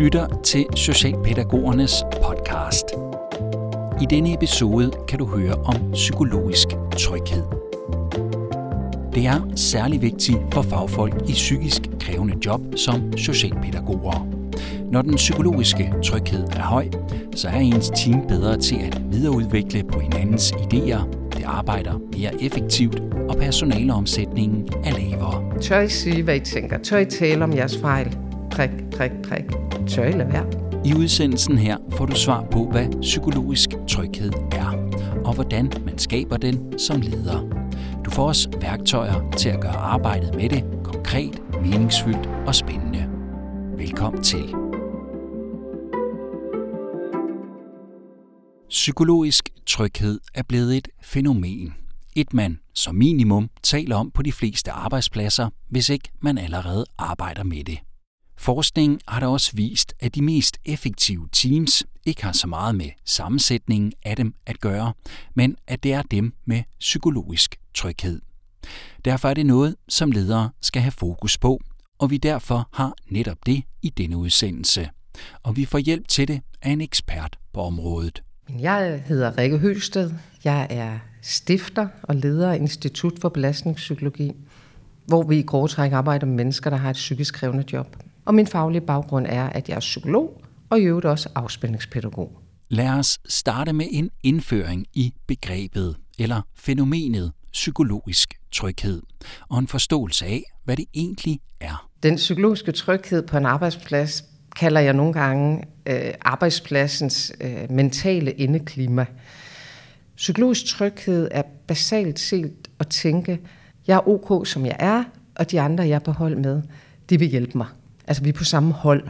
lytter til Socialpædagogernes podcast. I denne episode kan du høre om psykologisk tryghed. Det er særlig vigtigt for fagfolk i psykisk krævende job som socialpædagoger. Når den psykologiske tryghed er høj, så er ens team bedre til at videreudvikle på hinandens idéer, det arbejder mere effektivt, og personaleomsætningen er lavere. Tør I sige, hvad I tænker? Tør I tale om jeres fejl? Prik, prik, prik. Tør I lade være? I udsendelsen her får du svar på, hvad psykologisk tryghed er, og hvordan man skaber den som leder. Du får også værktøjer til at gøre arbejdet med det konkret, meningsfyldt og spændende. Velkommen til. Psykologisk tryghed er blevet et fænomen. Et man som minimum taler om på de fleste arbejdspladser, hvis ikke man allerede arbejder med det. Forskning har da også vist, at de mest effektive teams ikke har så meget med sammensætningen af dem at gøre, men at det er dem med psykologisk tryghed. Derfor er det noget, som ledere skal have fokus på, og vi derfor har netop det i denne udsendelse. Og vi får hjælp til det af en ekspert på området. Jeg hedder Rikke Høsted. Jeg er stifter og leder af Institut for Belastningspsykologi, hvor vi i grove træk arbejder med mennesker, der har et psykisk krævende job. Og min faglige baggrund er, at jeg er psykolog og i øvrigt også afspændingspædagog. Lad os starte med en indføring i begrebet eller fænomenet psykologisk tryghed og en forståelse af, hvad det egentlig er. Den psykologiske tryghed på en arbejdsplads kalder jeg nogle gange øh, arbejdspladsens øh, mentale indeklima. Psykologisk tryghed er basalt set at tænke, jeg er ok, som jeg er, og de andre, jeg er på hold med, de vil hjælpe mig. Altså, vi er på samme hold.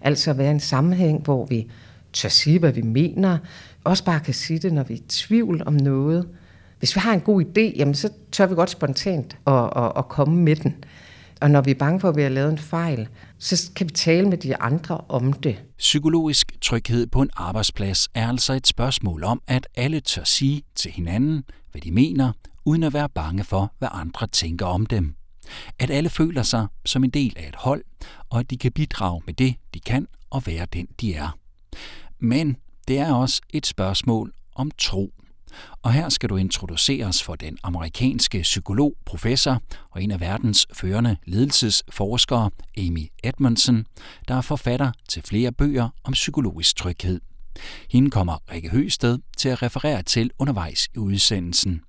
Altså at være en sammenhæng, hvor vi tør sige, hvad vi mener, også bare kan sige det, når vi er i tvivl om noget. Hvis vi har en god idé, jamen, så tør vi godt spontant at, at, at komme med den. Og når vi er bange for, at vi har lavet en fejl, så kan vi tale med de andre om det. Psykologisk tryghed på en arbejdsplads er altså et spørgsmål om, at alle tør sige til hinanden, hvad de mener, uden at være bange for, hvad andre tænker om dem. At alle føler sig som en del af et hold, og at de kan bidrage med det, de kan, og være den, de er. Men det er også et spørgsmål om tro. Og her skal du introduceres for den amerikanske psykolog, professor og en af verdens førende ledelsesforskere, Amy Edmondson, der er forfatter til flere bøger om psykologisk tryghed. Hende kommer Rikke Høsted til at referere til undervejs i udsendelsen,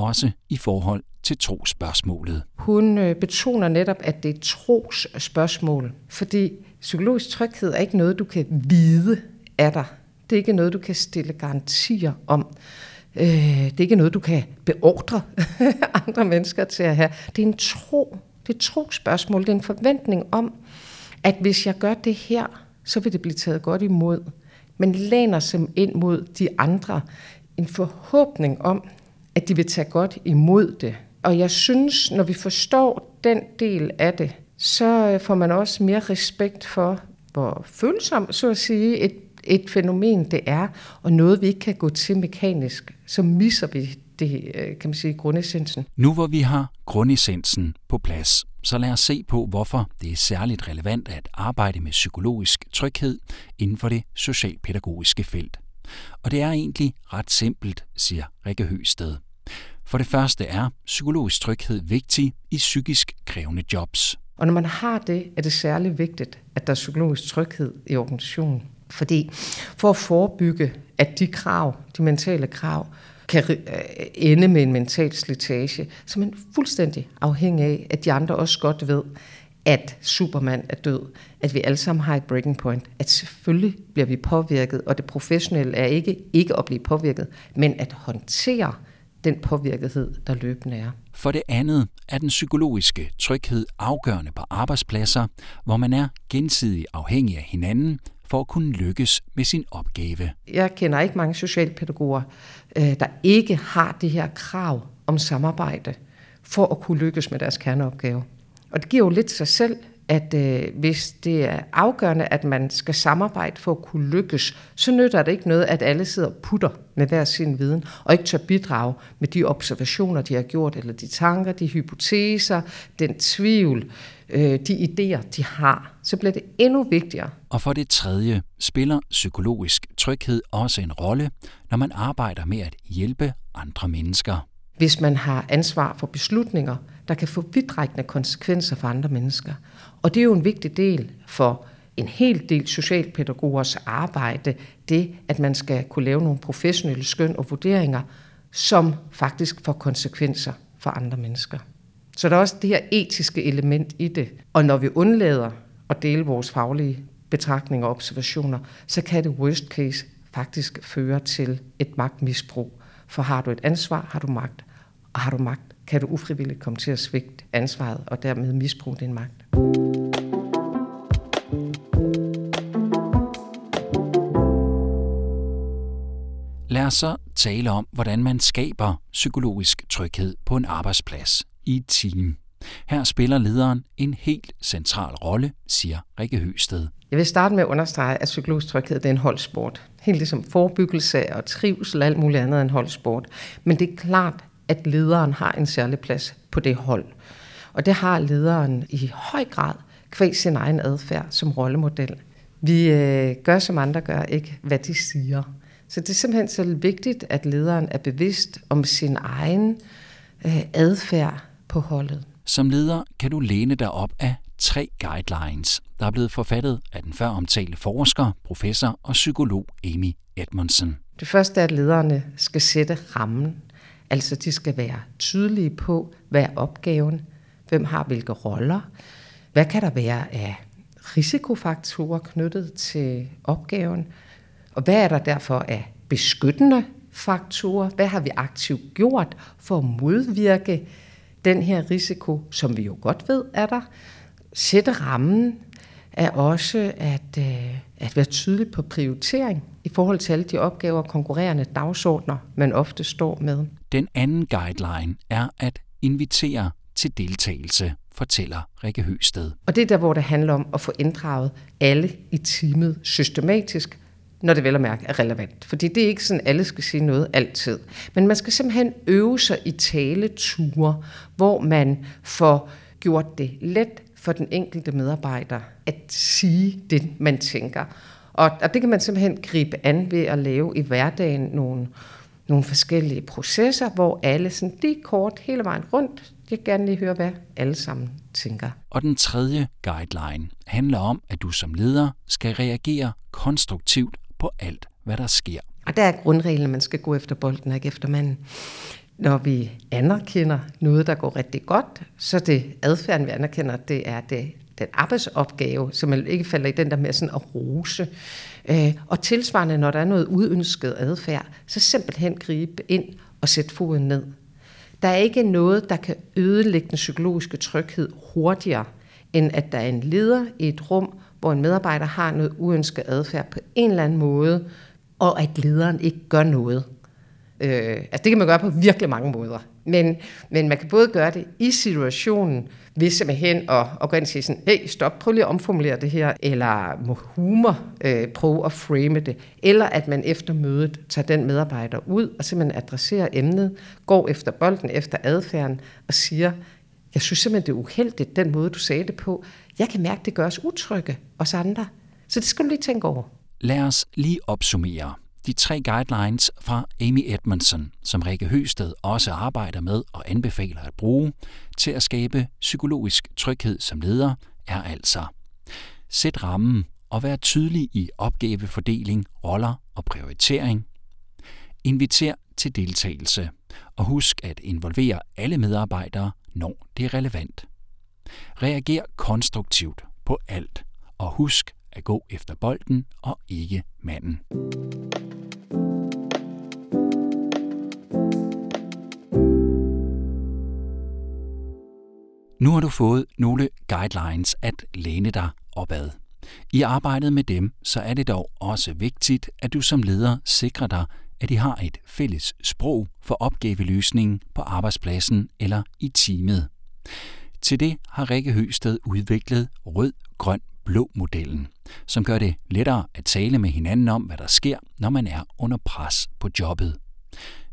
også i forhold til trospørgsmålet. Hun øh, betoner netop, at det er trospørgsmål, trosspørgsmål, fordi psykologisk tryghed er ikke noget, du kan vide af dig. Det er ikke noget, du kan stille garantier om. Øh, det er ikke noget, du kan beordre andre mennesker til at have. Det er en tro. Det er et trospørgsmål. Det er en forventning om, at hvis jeg gør det her, så vil det blive taget godt imod. Men læner sig ind mod de andre. En forhåbning om, at de vil tage godt imod det. Og jeg synes, når vi forstår den del af det, så øh, får man også mere respekt for, hvor følsom, så at sige, et, et fænomen det er, og noget vi ikke kan gå til mekanisk, så misser vi det, øh, kan man sige, grundessensen. Nu hvor vi har grundessensen på plads, så lad os se på, hvorfor det er særligt relevant at arbejde med psykologisk tryghed inden for det socialpædagogiske felt. Og det er egentlig ret simpelt, siger Rikke Høsted. For det første er psykologisk tryghed vigtig i psykisk krævende jobs. Og når man har det, er det særlig vigtigt, at der er psykologisk tryghed i organisationen. Fordi for at forebygge, at de krav, de mentale krav, kan øh, ende med en mental slitage, så er man fuldstændig afhængig af, at de andre også godt ved, at Superman er død, at vi alle sammen har et breaking point, at selvfølgelig bliver vi påvirket, og det professionelle er ikke ikke at blive påvirket, men at håndtere den påvirkethed, der løbende er. For det andet er den psykologiske tryghed afgørende på arbejdspladser, hvor man er gensidigt afhængig af hinanden for at kunne lykkes med sin opgave. Jeg kender ikke mange socialpædagoger, øh, der ikke har det her krav om samarbejde for at kunne lykkes med deres kerneopgave. Og det giver jo lidt sig selv, at øh, hvis det er afgørende, at man skal samarbejde for at kunne lykkes, så nytter det ikke noget, at alle sidder og putter med hver sin viden, og ikke tør bidrage med de observationer, de har gjort, eller de tanker, de hypoteser, den tvivl, øh, de idéer, de har. Så bliver det endnu vigtigere. Og for det tredje spiller psykologisk tryghed også en rolle, når man arbejder med at hjælpe andre mennesker. Hvis man har ansvar for beslutninger, der kan få vidtrækkende konsekvenser for andre mennesker. Og det er jo en vigtig del for en hel del socialpædagogers arbejde, det at man skal kunne lave nogle professionelle skøn og vurderinger, som faktisk får konsekvenser for andre mennesker. Så der er også det her etiske element i det. Og når vi undlader at dele vores faglige betragtninger og observationer, så kan det worst case faktisk føre til et magtmisbrug. For har du et ansvar, har du magt. Og har du magt, kan du ufrivilligt komme til at svigte ansvaret og dermed misbruge din magt. Lad os så tale om, hvordan man skaber psykologisk tryghed på en arbejdsplads i et team. Her spiller lederen en helt central rolle, siger Rikke Høsted. Jeg vil starte med at understrege, at psykologisk tryghed det er en holdsport. Helt ligesom forebyggelse og trivsel og alt muligt andet er en holdsport. Men det er klart, at lederen har en særlig plads på det hold. Og det har lederen i høj grad kvæg sin egen adfærd som rollemodel. Vi øh, gør, som andre gør, ikke hvad de siger. Så det er simpelthen så vigtigt, at lederen er bevidst om sin egen øh, adfærd på holdet. Som leder kan du læne dig op af tre guidelines, der er blevet forfattet af den før omtalte forsker, professor og psykolog Amy Edmondson. Det første er, at lederne skal sætte rammen. Altså de skal være tydelige på, hvad er opgaven, hvem har hvilke roller, hvad kan der være af risikofaktorer knyttet til opgaven, og hvad er der derfor af beskyttende faktorer? Hvad har vi aktivt gjort for at modvirke den her risiko, som vi jo godt ved er der? Sætte rammen er også at, øh, at være tydelig på prioritering i forhold til alle de opgaver og konkurrerende dagsordner, man ofte står med. Den anden guideline er at invitere til deltagelse, fortæller Rikke Høsted. Og det er der, hvor det handler om at få inddraget alle i teamet systematisk, når det vel at mærke er relevant. Fordi det er ikke sådan, at alle skal sige noget altid. Men man skal simpelthen øve sig i taleture, hvor man får gjort det let for den enkelte medarbejder at sige det, man tænker. Og, og det kan man simpelthen gribe an ved at lave i hverdagen nogle, nogle forskellige processer, hvor alle sådan lige kort hele vejen rundt, jeg vil gerne lige høre, hvad alle sammen tænker. Og den tredje guideline handler om, at du som leder skal reagere konstruktivt på alt, hvad der sker. Og der er grundreglen, at man skal gå efter bolden, ikke efter manden. Når vi anerkender noget, der går rigtig godt, så det adfærden, vi anerkender, det er det, den arbejdsopgave, som ikke falder i den der med sådan at rose. Øh, og tilsvarende, når der er noget uønsket adfærd, så simpelthen gribe ind og sætte foden ned. Der er ikke noget, der kan ødelægge den psykologiske tryghed hurtigere, end at der er en leder i et rum, hvor en medarbejder har noget uønsket adfærd på en eller anden måde, og at lederen ikke gør noget. Øh, altså det kan man gøre på virkelig mange måder. Men, men man kan både gøre det i situationen, ved simpelthen at, at gå ind og sige sådan, hey, stop, prøv lige at omformulere det her, eller må humor øh, prøve at frame det, eller at man efter mødet tager den medarbejder ud og simpelthen adresserer emnet, går efter bolden, efter adfærden og siger, jeg synes simpelthen, det er uheldigt, den måde, du sagde det på. Jeg kan mærke, det gør os utrygge, os andre. Så det skal du lige tænke over. Lad os lige opsummere de tre guidelines fra Amy Edmondson, som Rikke Høsted også arbejder med og anbefaler at bruge til at skabe psykologisk tryghed som leder, er altså Sæt rammen og vær tydelig i opgavefordeling, roller og prioritering. Inviter til deltagelse og husk at involvere alle medarbejdere, når det er relevant. Reager konstruktivt på alt og husk at gå efter bolden og ikke manden. Nu har du fået nogle guidelines at læne dig opad. I arbejdet med dem, så er det dog også vigtigt, at du som leder sikrer dig, at de har et fælles sprog for opgaveløsningen på arbejdspladsen eller i teamet. Til det har Rikke Høsted udviklet blå-modellen, som gør det lettere at tale med hinanden om, hvad der sker, når man er under pres på jobbet.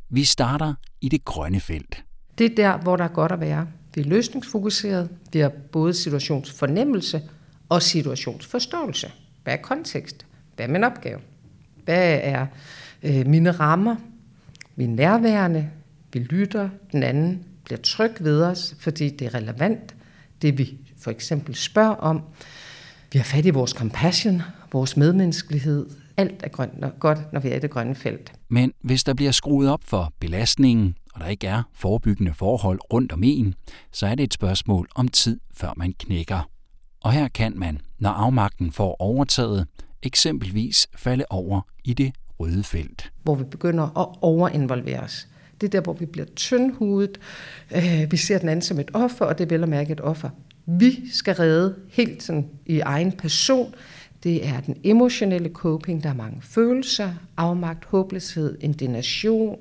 Vi starter i det grønne felt. Det er der, hvor der er godt at være. Vi er løsningsfokuseret. Vi har både situationsfornemmelse og situationsforståelse. Hvad er kontekst? Hvad er min opgave? Hvad er øh, mine rammer? Vi er nærværende. Vi lytter. Den anden bliver tryg ved os, fordi det er relevant. Det vi for eksempel spørger om. Vi har fat i vores compassion, vores medmenneskelighed. Alt er grønt og godt, når vi er i det grønne felt. Men hvis der bliver skruet op for belastningen, og der ikke er forebyggende forhold rundt om en, så er det et spørgsmål om tid, før man knækker. Og her kan man, når afmagten får overtaget, eksempelvis falde over i det røde felt. Hvor vi begynder at overinvolvere os. Det er der, hvor vi bliver tyndhudet. Øh, vi ser den anden som et offer, og det er vel at mærke et offer. Vi skal redde helt sådan i egen person. Det er den emotionelle coping. Der er mange følelser, afmagt, håbløshed, indignation,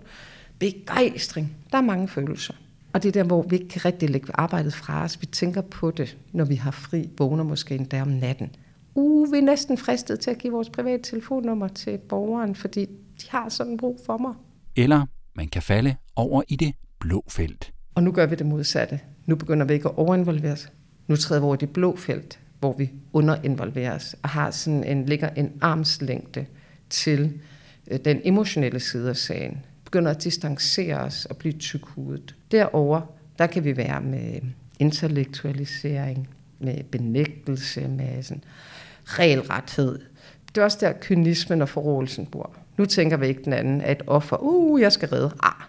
begejstring. Der er mange følelser. Og det er der, hvor vi ikke kan rigtig lægge arbejdet fra os. Vi tænker på det, når vi har fri, vågner måske endda om natten. Uh, vi er næsten fristet til at give vores private telefonnummer til borgeren, fordi de har sådan brug for mig. Eller man kan falde over i det blå felt. Og nu gør vi det modsatte. Nu begynder vi ikke at overinvolveres. Nu træder vi over i det blå felt, hvor vi underinvolveres og har sådan en, ligger en armslængde til øh, den emotionelle side af sagen begynder at distancere os og blive tykhudet. Derover der kan vi være med intellektualisering, med benægtelse, med sådan regelrethed. Det er også der, kynismen og forrådelsen bor. Nu tænker vi ikke den anden, at offer, uh, jeg skal redde. Ah,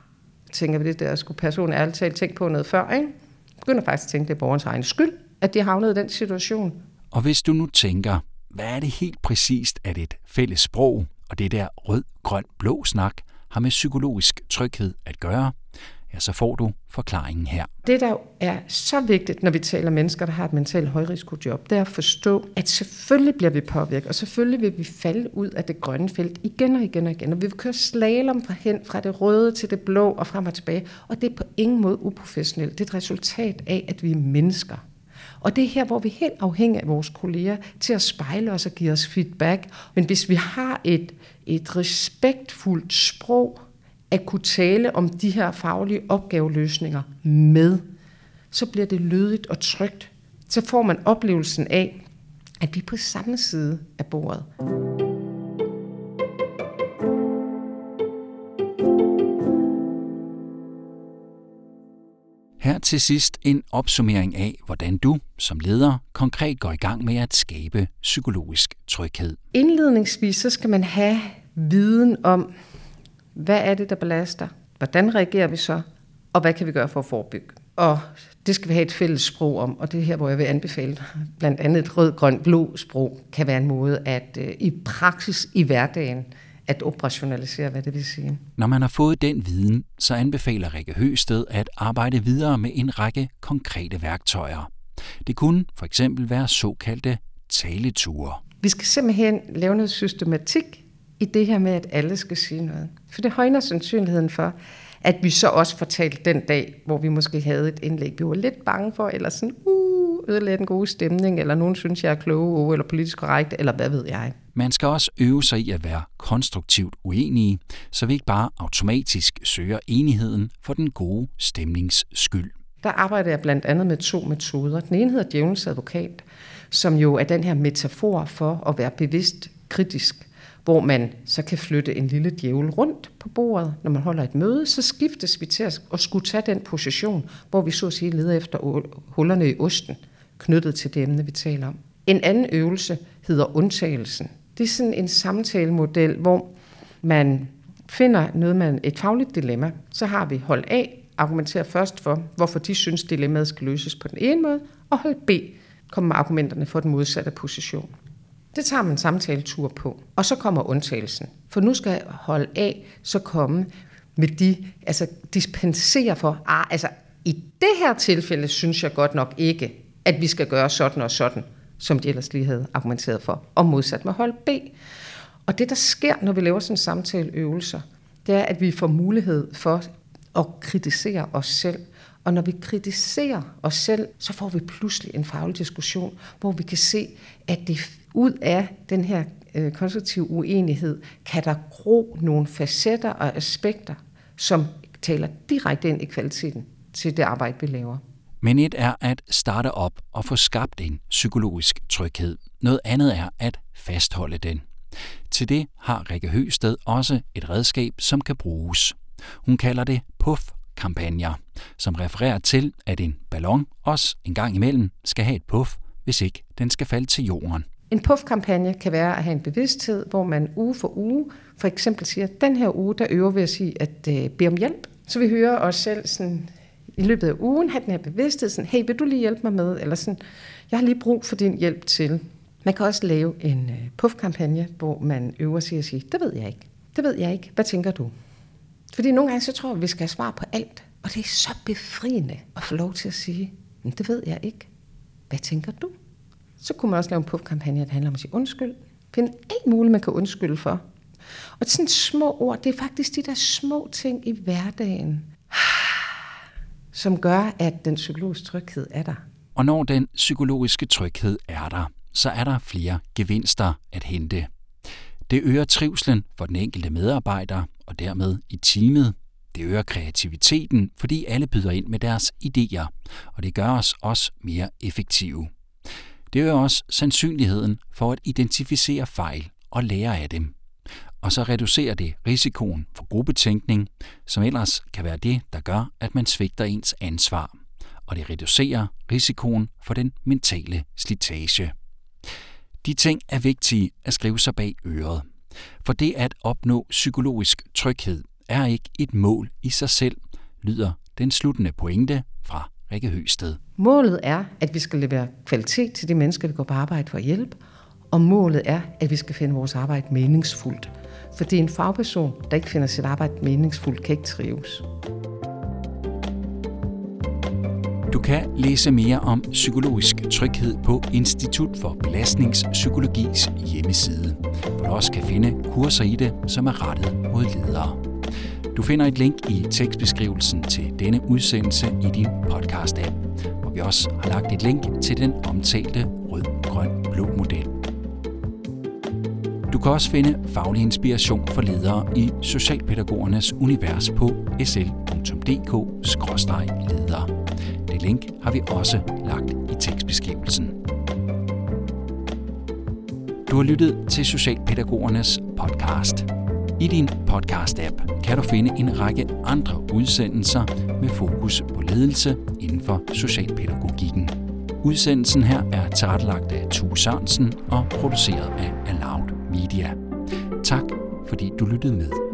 tænker vi det der, skulle personen ærligt talt tænke på noget før, ikke? Begynder faktisk at tænke, det er borgerens egen skyld, at de havnet i den situation. Og hvis du nu tænker, hvad er det helt præcist, at et fælles sprog og det der rød, grøn, blå snak har med psykologisk tryghed at gøre, ja, så får du forklaringen her. Det, der er så vigtigt, når vi taler mennesker, der har et mentalt højrisikojob, det er at forstå, at selvfølgelig bliver vi påvirket, og selvfølgelig vil vi falde ud af det grønne felt igen og igen og igen, og vi vil køre slalom fra hen fra det røde til det blå og frem og tilbage, og det er på ingen måde uprofessionelt. Det er et resultat af, at vi er mennesker. Og det er her, hvor vi er helt afhængige af vores kolleger til at spejle os og give os feedback. Men hvis vi har et, et respektfuldt sprog at kunne tale om de her faglige opgaveløsninger med, så bliver det lødigt og trygt. Så får man oplevelsen af, at vi er på samme side af bordet. Til sidst en opsummering af, hvordan du som leder konkret går i gang med at skabe psykologisk tryghed. Indledningsvis så skal man have viden om, hvad er det, der belaster? Hvordan reagerer vi så? Og hvad kan vi gøre for at forebygge? Og det skal vi have et fælles sprog om, og det er her, hvor jeg vil anbefale blandt andet et rød, grøn, blå sprog kan være en måde at øh, i praksis i hverdagen at operationalisere, hvad det vil sige. Når man har fået den viden, så anbefaler Rikke Høsted at arbejde videre med en række konkrete værktøjer. Det kunne for eksempel være såkaldte taleture. Vi skal simpelthen lave noget systematik i det her med, at alle skal sige noget. For det højner sandsynligheden for, at vi så også fortalte den dag, hvor vi måske havde et indlæg, vi var lidt bange for, eller sådan, ødelægge den gode stemning, eller nogen synes, jeg er kloge, eller politisk korrekt, eller hvad ved jeg. Man skal også øve sig i at være konstruktivt uenige, så vi ikke bare automatisk søger enigheden for den gode stemnings skyld. Der arbejder jeg blandt andet med to metoder. Den ene hedder djævelens advokat, som jo er den her metafor for at være bevidst kritisk, hvor man så kan flytte en lille djævel rundt på bordet. Når man holder et møde, så skiftes vi til at skulle tage den position, hvor vi så at sige leder efter hullerne i osten, knyttet til det emne, vi taler om. En anden øvelse hedder undtagelsen. Det er sådan en samtalemodel, hvor man finder noget med et fagligt dilemma. Så har vi hold A, argumenterer først for, hvorfor de synes, dilemmaet skal løses på den ene måde, og hold B, kommer med argumenterne for den modsatte position. Det tager man samtaletur på. Og så kommer undtagelsen. For nu skal hold A så komme med de, altså dispensere for, ah, altså i det her tilfælde synes jeg godt nok ikke, at vi skal gøre sådan og sådan som de ellers lige havde argumenteret for, og modsat med hold B. Og det, der sker, når vi laver sådan en samtaleøvelser, det er, at vi får mulighed for at kritisere os selv, Og når vi kritiserer os selv, så får vi pludselig en faglig diskussion, hvor vi kan se, at det ud af den her øh, konstruktive uenighed, kan der gro nogle facetter og aspekter, som taler direkte ind i kvaliteten til det arbejde, vi laver. Men et er at starte op og få skabt en psykologisk tryghed. Noget andet er at fastholde den. Til det har Rikke Høsted også et redskab, som kan bruges. Hun kalder det puff-kampagner, som refererer til, at en ballon også en gang imellem skal have et puff, hvis ikke den skal falde til jorden. En puff-kampagne kan være at have en bevidsthed, hvor man uge for uge for eksempel siger, at den her uge, der øver vi at sige, at øh, bede om hjælp. Så vi hører os selv sådan, i løbet af ugen have den her bevidsthed, sådan, hey, vil du lige hjælpe mig med? Eller sådan, jeg har lige brug for din hjælp til. Man kan også lave en øh, puff-kampagne, hvor man øver sig at sige, det ved jeg ikke. Det ved jeg ikke. Hvad tænker du? Fordi nogle gange så tror jeg, vi skal have svar på alt. Og det er så befriende at få lov til at sige, men det ved jeg ikke. Hvad tænker du? Så kunne man også lave en puff-kampagne, der handler om at sige undskyld. Finde alt muligt, man kan undskylde for. Og sådan små ord, det er faktisk de der små ting i hverdagen, som gør, at den psykologiske tryghed er der. Og når den psykologiske tryghed er der, så er der flere gevinster at hente. Det øger trivslen for den enkelte medarbejder og dermed i teamet. Det øger kreativiteten, fordi alle byder ind med deres idéer, og det gør os også mere effektive. Det øger også sandsynligheden for at identificere fejl og lære af dem. Og så reducerer det risikoen for gruppetænkning, som ellers kan være det, der gør, at man svigter ens ansvar. Og det reducerer risikoen for den mentale slitage. De ting er vigtige at skrive sig bag øret. For det at opnå psykologisk tryghed er ikke et mål i sig selv, lyder den sluttende pointe fra Rikke Høsted. Målet er, at vi skal levere kvalitet til de mennesker, vi går på arbejde for at hjælpe, og målet er, at vi skal finde vores arbejde meningsfuldt. Fordi en fagperson, der ikke finder sit arbejde meningsfuldt, kan ikke trives. Du kan læse mere om psykologisk tryghed på Institut for Belastningspsykologis hjemmeside, hvor du også kan finde kurser i det, som er rettet mod ledere. Du finder et link i tekstbeskrivelsen til denne udsendelse i din podcast-app, hvor vi også har lagt et link til den omtalte rød-grøn-blå model. Du kan også finde faglig inspiration for ledere i Socialpædagogernes univers på sl.dk-ledere. Det link har vi også lagt i tekstbeskrivelsen. Du har lyttet til Socialpædagogernes podcast. I din podcast-app kan du finde en række andre udsendelser med fokus på ledelse inden for socialpædagogikken. Udsendelsen her er tilrettelagt af Tue Sørensen og produceret af Aloud Media. Tak fordi du lyttede med.